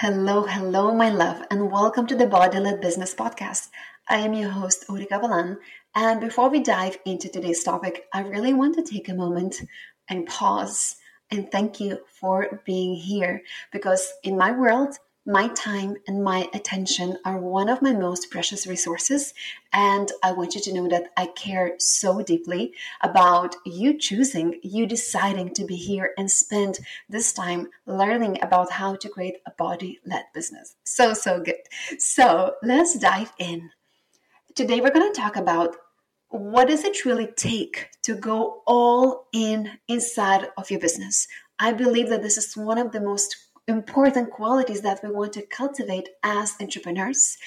Hello, hello, my love, and welcome to the Body Led Business Podcast. I am your host, Ulrika Balan. And before we dive into today's topic, I really want to take a moment and pause and thank you for being here because in my world, my time and my attention are one of my most precious resources. And I want you to know that I care so deeply about you choosing, you deciding to be here and spend this time learning about how to create a body led business. So, so good. So, let's dive in. Today, we're going to talk about what does it really take to go all in inside of your business. I believe that this is one of the most important qualities that we want to cultivate as entrepreneurs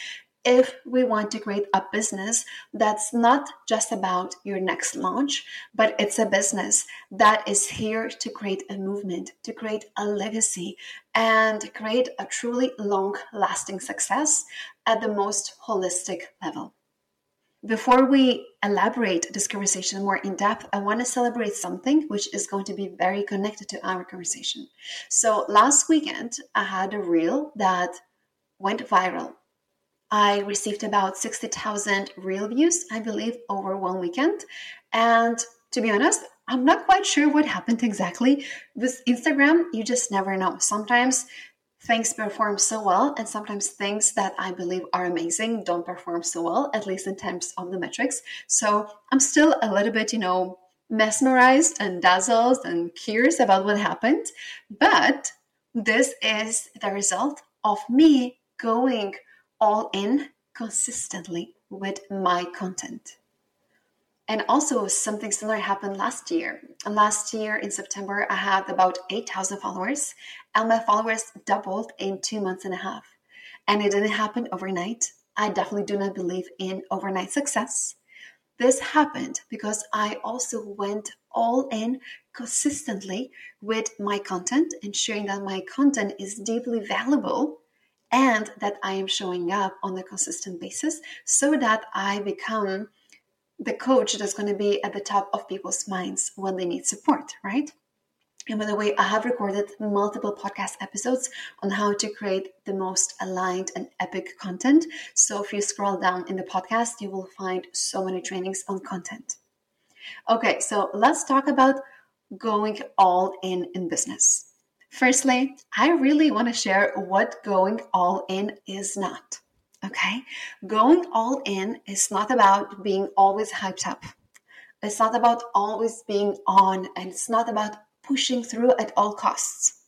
if we want to create a business that's not just about your next launch, but it's a business that is here to create a movement, to create a legacy, and create a truly long lasting success at the most holistic level. Before we elaborate this conversation more in depth, I want to celebrate something which is going to be very connected to our conversation. So, last weekend, I had a reel that went viral. I received about 60,000 reel views, I believe, over one weekend. And to be honest, I'm not quite sure what happened exactly. With Instagram, you just never know. Sometimes things perform so well and sometimes things that i believe are amazing don't perform so well at least in terms of the metrics so i'm still a little bit you know mesmerized and dazzled and curious about what happened but this is the result of me going all in consistently with my content and also, something similar happened last year. Last year in September, I had about 8,000 followers, and my followers doubled in two months and a half. And it didn't happen overnight. I definitely do not believe in overnight success. This happened because I also went all in consistently with my content, ensuring that my content is deeply valuable and that I am showing up on a consistent basis so that I become the coach that's going to be at the top of people's minds when they need support, right? And by the way, I have recorded multiple podcast episodes on how to create the most aligned and epic content. So if you scroll down in the podcast, you will find so many trainings on content. Okay, so let's talk about going all in in business. Firstly, I really want to share what going all in is not. Okay. Going all in is not about being always hyped up. It's not about always being on, and it's not about pushing through at all costs.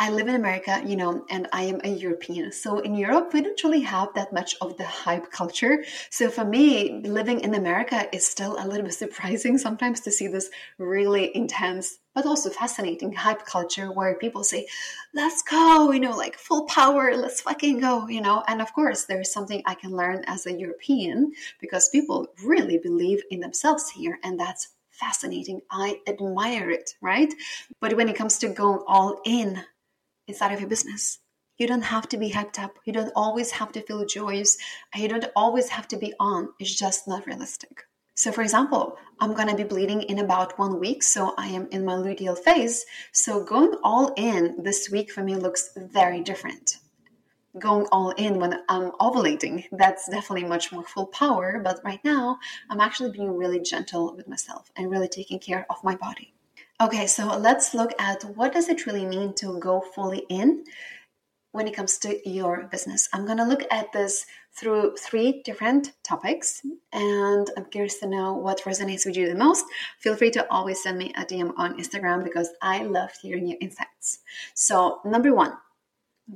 I live in America, you know, and I am a European. So in Europe, we don't really have that much of the hype culture. So for me, living in America is still a little bit surprising sometimes to see this really intense, but also fascinating hype culture where people say, let's go, you know, like full power, let's fucking go, you know. And of course, there's something I can learn as a European because people really believe in themselves here. And that's fascinating. I admire it, right? But when it comes to going all in, inside of your business. You don't have to be hyped up. You don't always have to feel joyous. And you don't always have to be on. It's just not realistic. So, for example, I'm going to be bleeding in about one week. So, I am in my luteal phase. So, going all in this week for me looks very different. Going all in when I'm ovulating, that's definitely much more full power. But right now, I'm actually being really gentle with myself and really taking care of my body. Okay, so let's look at what does it really mean to go fully in when it comes to your business. I'm going to look at this through three different topics and I'm curious to know what resonates with you the most. Feel free to always send me a DM on Instagram because I love hearing your insights. So, number 1,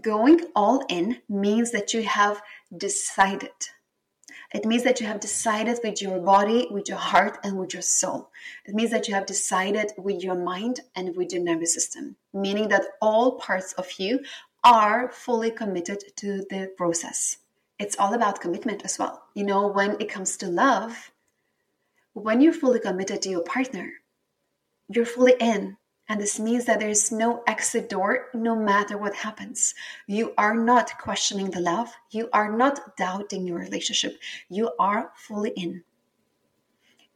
going all in means that you have decided it means that you have decided with your body, with your heart, and with your soul. It means that you have decided with your mind and with your nervous system, meaning that all parts of you are fully committed to the process. It's all about commitment as well. You know, when it comes to love, when you're fully committed to your partner, you're fully in. And this means that there's no exit door no matter what happens. You are not questioning the love. You are not doubting your relationship. You are fully in.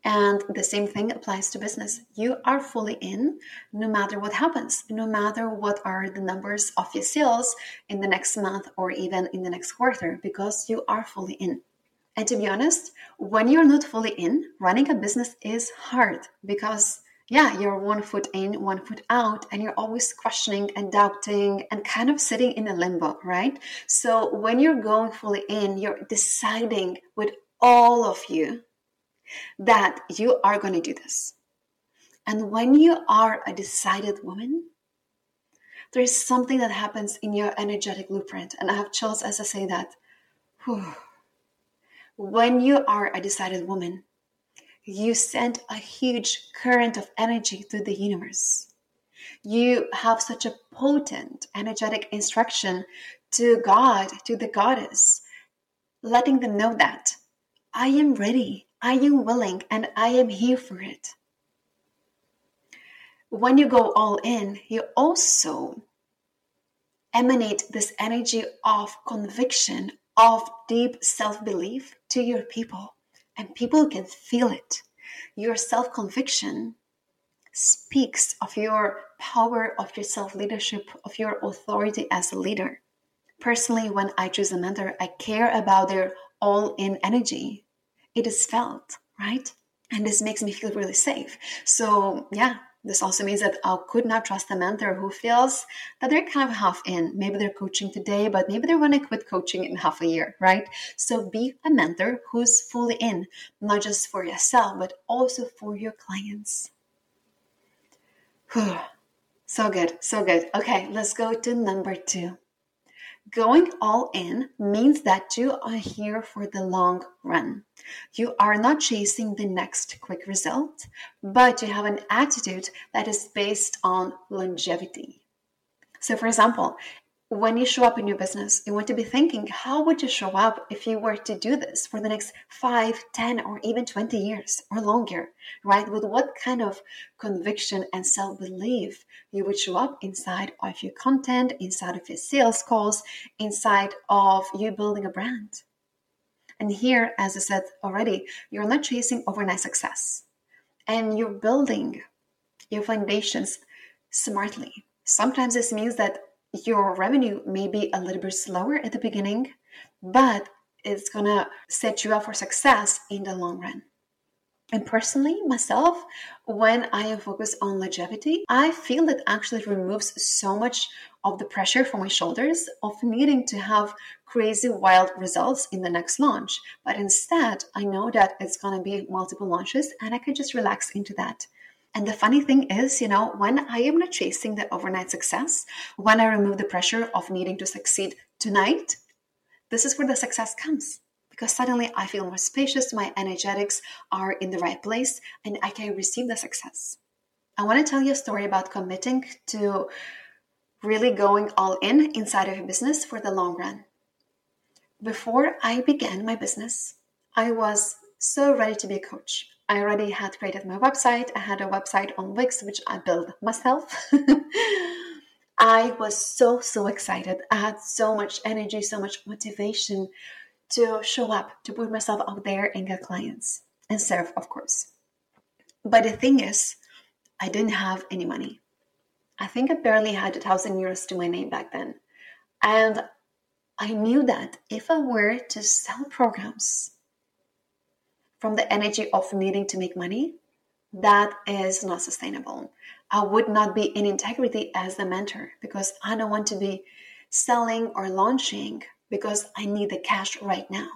And the same thing applies to business. You are fully in no matter what happens, no matter what are the numbers of your sales in the next month or even in the next quarter, because you are fully in. And to be honest, when you're not fully in, running a business is hard because yeah, you're one foot in, one foot out, and you're always questioning and doubting and kind of sitting in a limbo, right? So when you're going fully in, you're deciding with all of you that you are going to do this. And when you are a decided woman, there is something that happens in your energetic blueprint. And I have chills as I say that. Whew. When you are a decided woman, you send a huge current of energy through the universe. You have such a potent energetic instruction to God, to the goddess, letting them know that I am ready, I am willing, and I am here for it. When you go all in, you also emanate this energy of conviction, of deep self belief to your people and people can feel it. Your self conviction speaks of your power, of your self leadership, of your authority as a leader. Personally, when I choose a mentor, I care about their all in energy. It is felt, right? And this makes me feel really safe. So, yeah, this also means that I could not trust a mentor who feels that they're kind of half in. Maybe they're coaching today, but maybe they're going to quit coaching in half a year, right? So be a mentor who's fully in, not just for yourself, but also for your clients. Whew. So good, so good. Okay, let's go to number two. Going all in means that you are here for the long run. You are not chasing the next quick result, but you have an attitude that is based on longevity. So, for example, when you show up in your business, you want to be thinking, how would you show up if you were to do this for the next 5, 10, or even 20 years or longer, right? With what kind of conviction and self belief you would show up inside of your content, inside of your sales calls, inside of you building a brand. And here, as I said already, you're not chasing overnight success and you're building your foundations smartly. Sometimes this means that your revenue may be a little bit slower at the beginning, but it's gonna set you up for success in the long run. And personally, myself, when I am focused on longevity, I feel that actually removes so much of the pressure from my shoulders of needing to have crazy wild results in the next launch. But instead, I know that it's going to be multiple launches and I can just relax into that. And the funny thing is, you know, when I am not chasing the overnight success, when I remove the pressure of needing to succeed tonight, this is where the success comes. Because suddenly I feel more spacious, my energetics are in the right place, and I can receive the success. I want to tell you a story about committing to really going all in inside of your business for the long run. Before I began my business, I was so ready to be a coach. I already had created my website. I had a website on Wix, which I built myself. I was so, so excited. I had so much energy, so much motivation to show up, to put myself out there and get clients and serve, of course. But the thing is, I didn't have any money. I think I barely had a thousand euros to my name back then. And I knew that if I were to sell programs from the energy of needing to make money, that is not sustainable. I would not be in integrity as the mentor because I don't want to be selling or launching because I need the cash right now.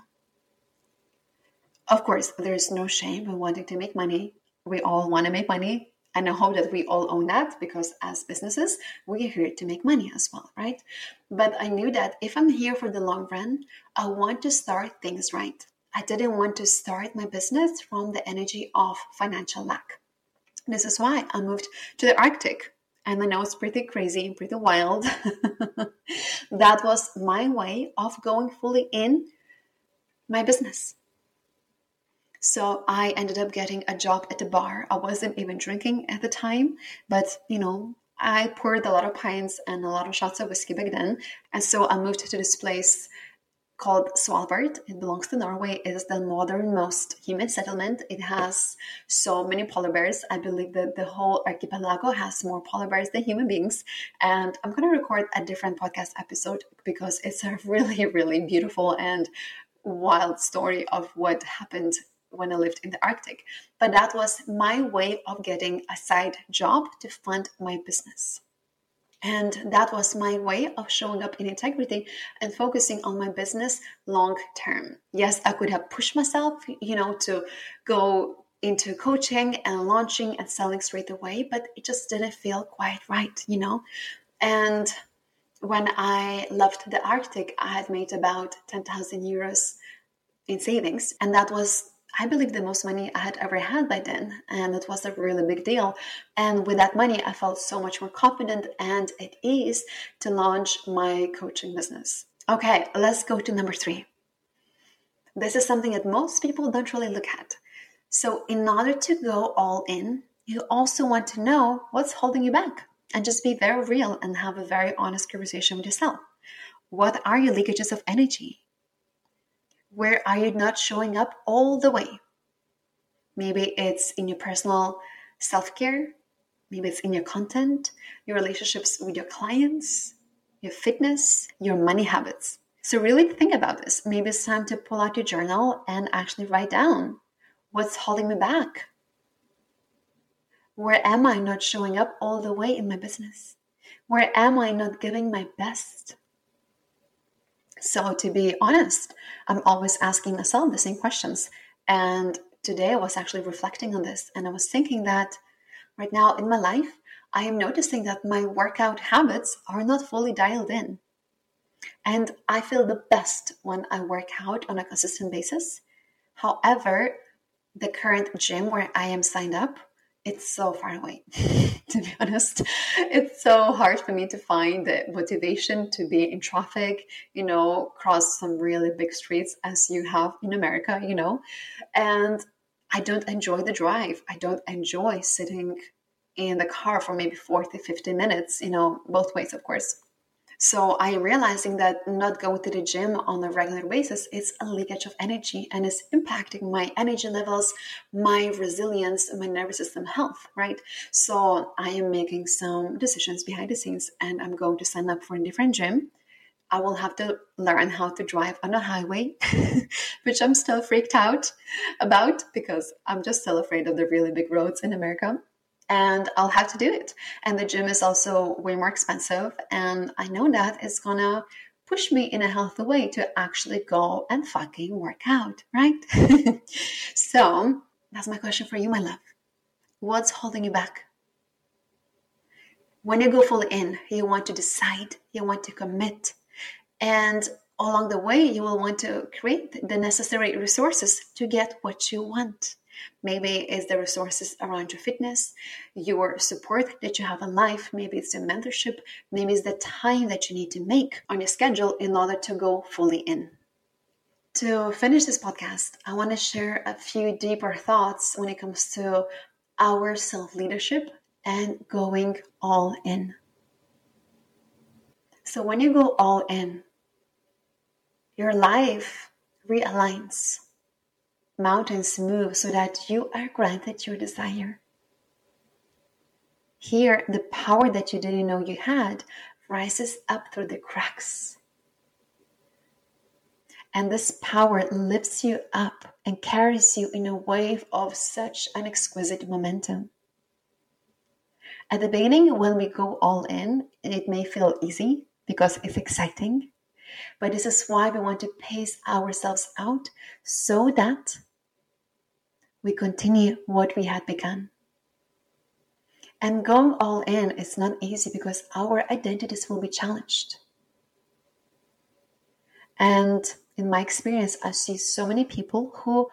Of course, there's no shame in wanting to make money. We all want to make money. And I hope that we all own that because as businesses, we are here to make money as well, right? But I knew that if I'm here for the long run, I want to start things right. I didn't want to start my business from the energy of financial lack. This is why I moved to the Arctic. And I know it's pretty crazy, and pretty wild. that was my way of going fully in my business. So I ended up getting a job at the bar. I wasn't even drinking at the time, but you know, I poured a lot of pints and a lot of shots of whiskey back then. And so I moved to this place called Svalbard. It belongs to Norway. It is the northernmost human settlement. It has so many polar bears. I believe that the whole archipelago has more polar bears than human beings. And I'm going to record a different podcast episode because it's a really, really beautiful and wild story of what happened when I lived in the Arctic. But that was my way of getting a side job to fund my business. And that was my way of showing up in integrity and focusing on my business long term. Yes, I could have pushed myself, you know, to go into coaching and launching and selling straight away, but it just didn't feel quite right, you know? And when I left the Arctic, I had made about 10,000 euros in savings. And that was I believe the most money I had ever had by then, and it was a really big deal. And with that money, I felt so much more confident and at ease to launch my coaching business. Okay, let's go to number three. This is something that most people don't really look at. So, in order to go all in, you also want to know what's holding you back and just be very real and have a very honest conversation with yourself. What are your leakages of energy? Where are you not showing up all the way? Maybe it's in your personal self care, maybe it's in your content, your relationships with your clients, your fitness, your money habits. So, really think about this. Maybe it's time to pull out your journal and actually write down what's holding me back. Where am I not showing up all the way in my business? Where am I not giving my best? So, to be honest, I'm always asking myself the same questions. And today I was actually reflecting on this and I was thinking that right now in my life, I am noticing that my workout habits are not fully dialed in. And I feel the best when I work out on a consistent basis. However, the current gym where I am signed up it's so far away to be honest. It's so hard for me to find the motivation to be in traffic you know cross some really big streets as you have in america you know. And i don't enjoy the drive. I don't enjoy sitting in the car for maybe 40 50 minutes you know both ways of course so I am realizing that not going to the gym on a regular basis is a leakage of energy and is impacting my energy levels, my resilience, my nervous system health, right? So I am making some decisions behind the scenes and I'm going to sign up for a different gym. I will have to learn how to drive on a highway, which I'm still freaked out about because I'm just still afraid of the really big roads in America and I'll have to do it. And the gym is also way more expensive. And I know that it's gonna push me in a healthy way to actually go and fucking work out, right? so that's my question for you, my love. What's holding you back? When you go full in, you want to decide, you want to commit, and along the way, you will want to create the necessary resources to get what you want. Maybe it's the resources around your fitness, your support that you have in life. Maybe it's the mentorship. Maybe it's the time that you need to make on your schedule in order to go fully in. To finish this podcast, I want to share a few deeper thoughts when it comes to our self leadership and going all in. So, when you go all in, your life realigns mountains move so that you are granted your desire. Here, the power that you didn't know you had rises up through the cracks. And this power lifts you up and carries you in a wave of such an exquisite momentum. At the beginning, when we go all in, it may feel easy because it's exciting. But this is why we want to pace ourselves out so that we continue what we had begun. And going all in is not easy because our identities will be challenged. And in my experience, I see so many people who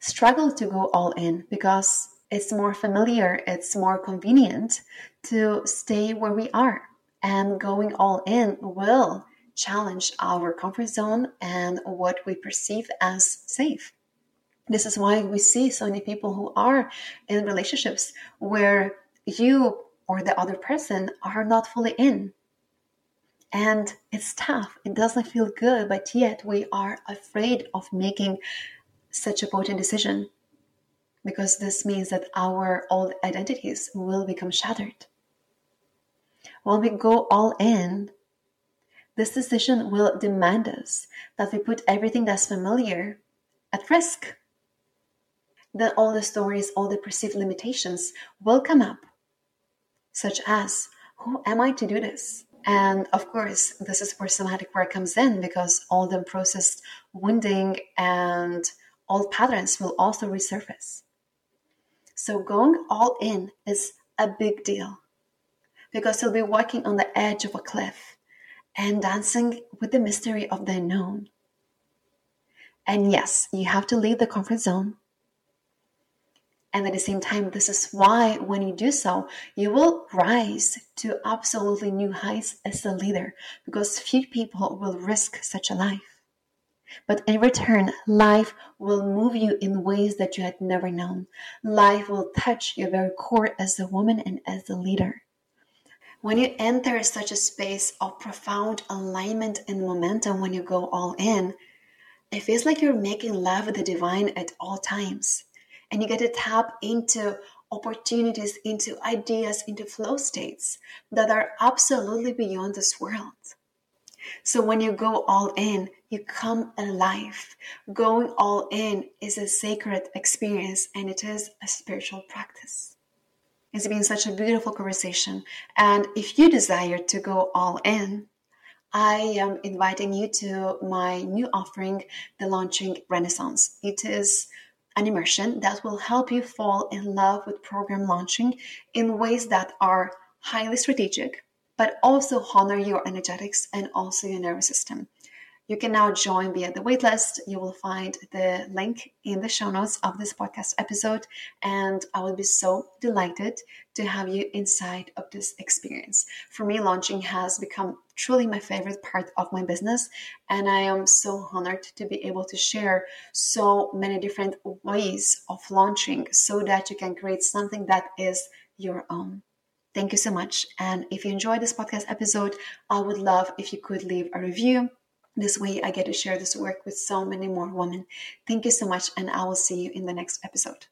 struggle to go all in because it's more familiar, it's more convenient to stay where we are. And going all in will challenge our comfort zone and what we perceive as safe. This is why we see so many people who are in relationships where you or the other person are not fully in. And it's tough. It doesn't feel good, but yet we are afraid of making such a potent decision because this means that our old identities will become shattered. When we go all in, this decision will demand us that we put everything that's familiar at risk. Then all the stories, all the perceived limitations will come up, such as who am I to do this? And of course, this is where somatic work comes in because all the processed wounding and old patterns will also resurface. So going all in is a big deal because you'll be walking on the edge of a cliff and dancing with the mystery of the unknown. And yes, you have to leave the comfort zone and at the same time, this is why when you do so, you will rise to absolutely new heights as a leader because few people will risk such a life. But in return, life will move you in ways that you had never known. Life will touch your very core as a woman and as a leader. When you enter such a space of profound alignment and momentum when you go all in, it feels like you're making love with the divine at all times and you get to tap into opportunities, into ideas, into flow states that are absolutely beyond this world. So when you go all in, you come alive. Going all in is a sacred experience and it is a spiritual practice. It's been such a beautiful conversation. And if you desire to go all in, I am inviting you to my new offering, the Launching Renaissance. It is an immersion that will help you fall in love with program launching in ways that are highly strategic, but also honor your energetics and also your nervous system. You can now join via the waitlist. You will find the link in the show notes of this podcast episode. And I will be so delighted to have you inside of this experience. For me, launching has become truly my favorite part of my business. And I am so honored to be able to share so many different ways of launching so that you can create something that is your own. Thank you so much. And if you enjoyed this podcast episode, I would love if you could leave a review this way, I get to share this work with so many more women. Thank you so much, and I will see you in the next episode.